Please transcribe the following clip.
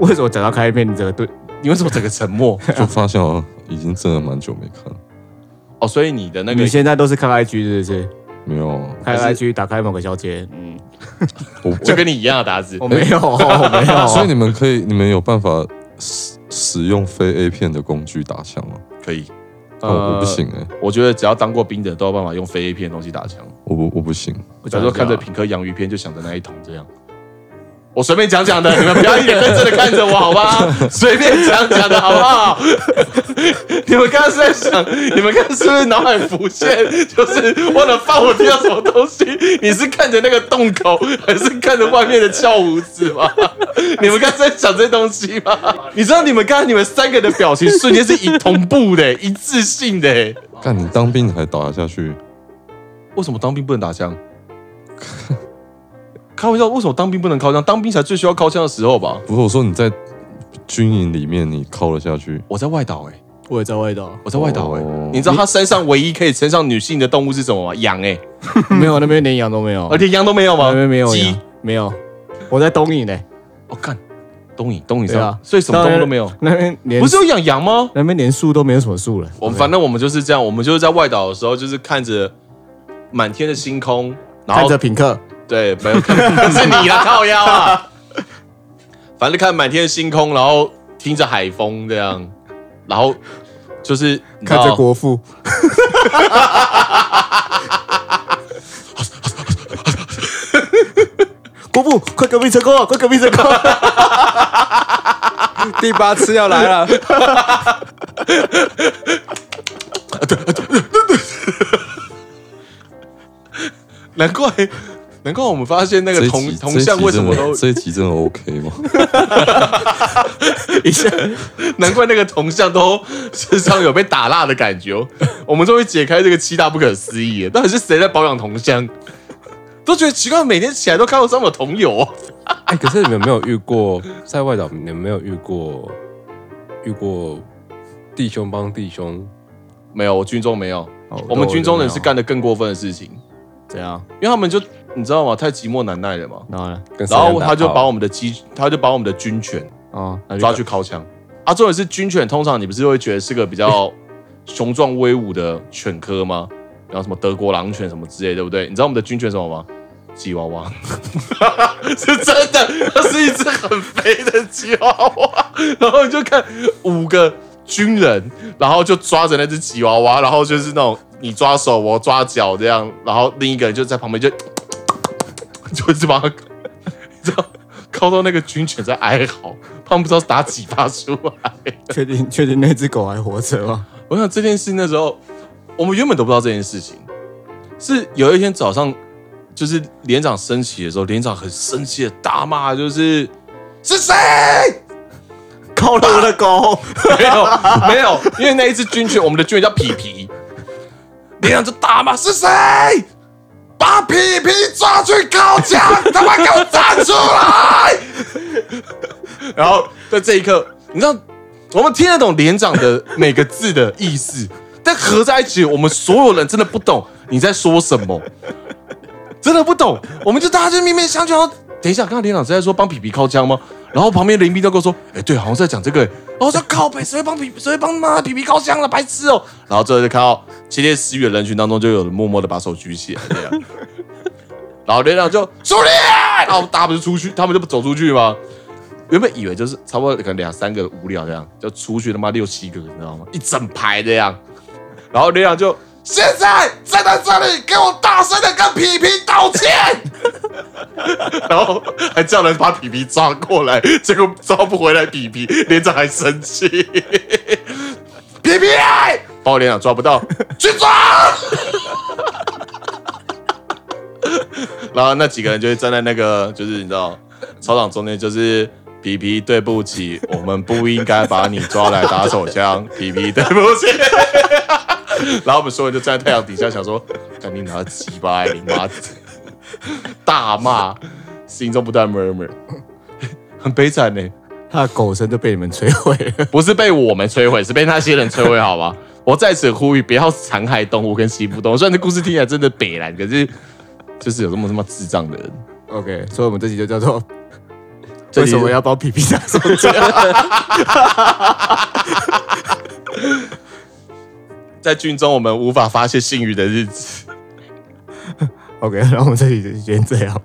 为什么讲到开片，你整个对，你为什么整个沉默？就发现哦，已经真的蛮久没看了，哦，所以你的那个你现在都是看 IG 是不是？没有啊，开还 IG 打开某个小姐，嗯，我就跟你一样的打字我，没有，我没有，所以你们可以，你们有办法使使用非 A 片的工具打枪吗？可以。哦，我不行哎、我觉得只要当过兵的都有办法用非 A 片的东西打枪。我不我不行，我假如说看着品客洋芋片就想着那一桶这样。我随便讲讲的，你们不要一脸认真的看着我，好吧？随便讲讲的好不好？你们刚刚是在想，你们刚刚是不是脑海浮现，就是忘了放我听到什么东西？你是看着那个洞口，还是看着外面的翘胡子吗？你们刚刚在想这些东西吗？你知道你们刚刚你们三个的表情瞬间是一同步的、一致性的、干你当兵还打得下去？为什么当兵不能打枪？开玩笑，为什么当兵不能靠枪？当兵才最需要靠枪的时候吧？不是我说你在军营里面你靠了下去，我在外岛哎、我也在外岛，我在外岛哎、哦。你知道他山上唯一可以称上女性的动物是什么吗？羊哎、没有那边连羊都没有，而且羊都没有吗？那边没有鸡？羊，没有，我在东营呢，我，干，东影东影上，所以什么动物都没有。那边连不是有养羊吗？那边连树都没有什么树了，我们反正我们就是这样，我们就是在外岛的时候，就是看着满天的星空，然看后着品客，对，没有看，是你啦，靠腰啊！反正看满天的星空，然后听着海风这样，然后就是看着国父，国父，快革命成功了，快革命成功了！第八次要来了，难怪难怪我们发现那个铜铜像为什么都这一集真的 OK 吗？一下，难怪那个铜像都身上有被打蜡的感觉哦。我们终于解开这个七大不可思议了，到底是谁在保养铜像？都觉得奇怪，每天起来都看到上面有铜油哦。哎，可是你们有没有遇过在外岛？你们没有遇过遇过弟兄帮弟兄？没有，我军中没有。哦我们军中人是干的更过分的事情，怎样？因为他们就你知道吗？太寂寞难耐了嘛。然后呢？跟然后他就把我们们的鸡，他就把我们的军犬哦，那就抓去烤枪。啊，重点是军犬，通常你不是会觉得是个比较雄壮威武的犬科吗？然后什么德国狼犬什么之类，对不对？你知道我们的军犬什么吗？吉娃娃，是真的，它是一只很肥的吉娃娃。然后你就看五个军人，然后就抓着那只吉娃娃，然后就是那种你抓手我抓脚这样，然后另一个人就在旁边就 就一直把它，你知道，靠到那个军犬在哀嚎，他们不知道打几发出来。确定确定那只狗还活着吗？我想这件事那时候，我们原本都不知道这件事情，是有一天早上，就是连长升旗的时候，连长很生气的大骂，就是是谁？靠了我的狗，没有没有，因为那一只军犬，我们的军犬叫皮皮，连长就大骂是谁？把皮皮抓去烤枪，他妈给我站出来！然后在这一刻，你知道，我们听得懂连长的每个字的意思，但合在一起，我们所有人真的不懂你在说什么，真的不懂。我们就大家就面面相觑。然后等一下，刚刚连长是在说帮皮皮靠枪吗？然后旁边林兵都跟我说：“哎、对，好像在讲这个。”然后我说：“靠北，谁会帮皮，谁会帮妈皮皮靠枪了？白痴哦！”然后最后就看到切切私语的人群当中，就有人默默的把手举起来，这样。然后连长就出列，然后大家不是出去，他们就不走出去吗？原本以为就是差不多可能两三个无聊这样，就出去他妈六七个，你知道吗？一整排这样。然后连长就现在站在这里，给我大声的跟皮皮道歉。然后还叫人把皮皮抓过来，结果抓不回来皮皮，连长还生气。皮皮，把我连长抓不到，去抓。然后那几个人就会站在那个，就是你知道，操场中间，就是皮皮，对不起，我们不应该把你抓来打手枪，皮皮，对不起。然后我们所有人就站在太阳底下，想说，赶紧拿鸡巴，你妈！大骂，心中不断 murmur，很悲惨呢。他的狗生都被你们摧毁了，不是被我们摧毁，是被那些人摧毁，好吧？我在此呼吁，不要残害动物跟欺负动物。虽然这故事听起来真的北蓝，可是就是有这么这么智障的人。OK，所以我们这集就叫做“为什么要帮皮皮打手枪”。在军中，我们无法发泄性欲的日子。ok 然后我们这里就先这样。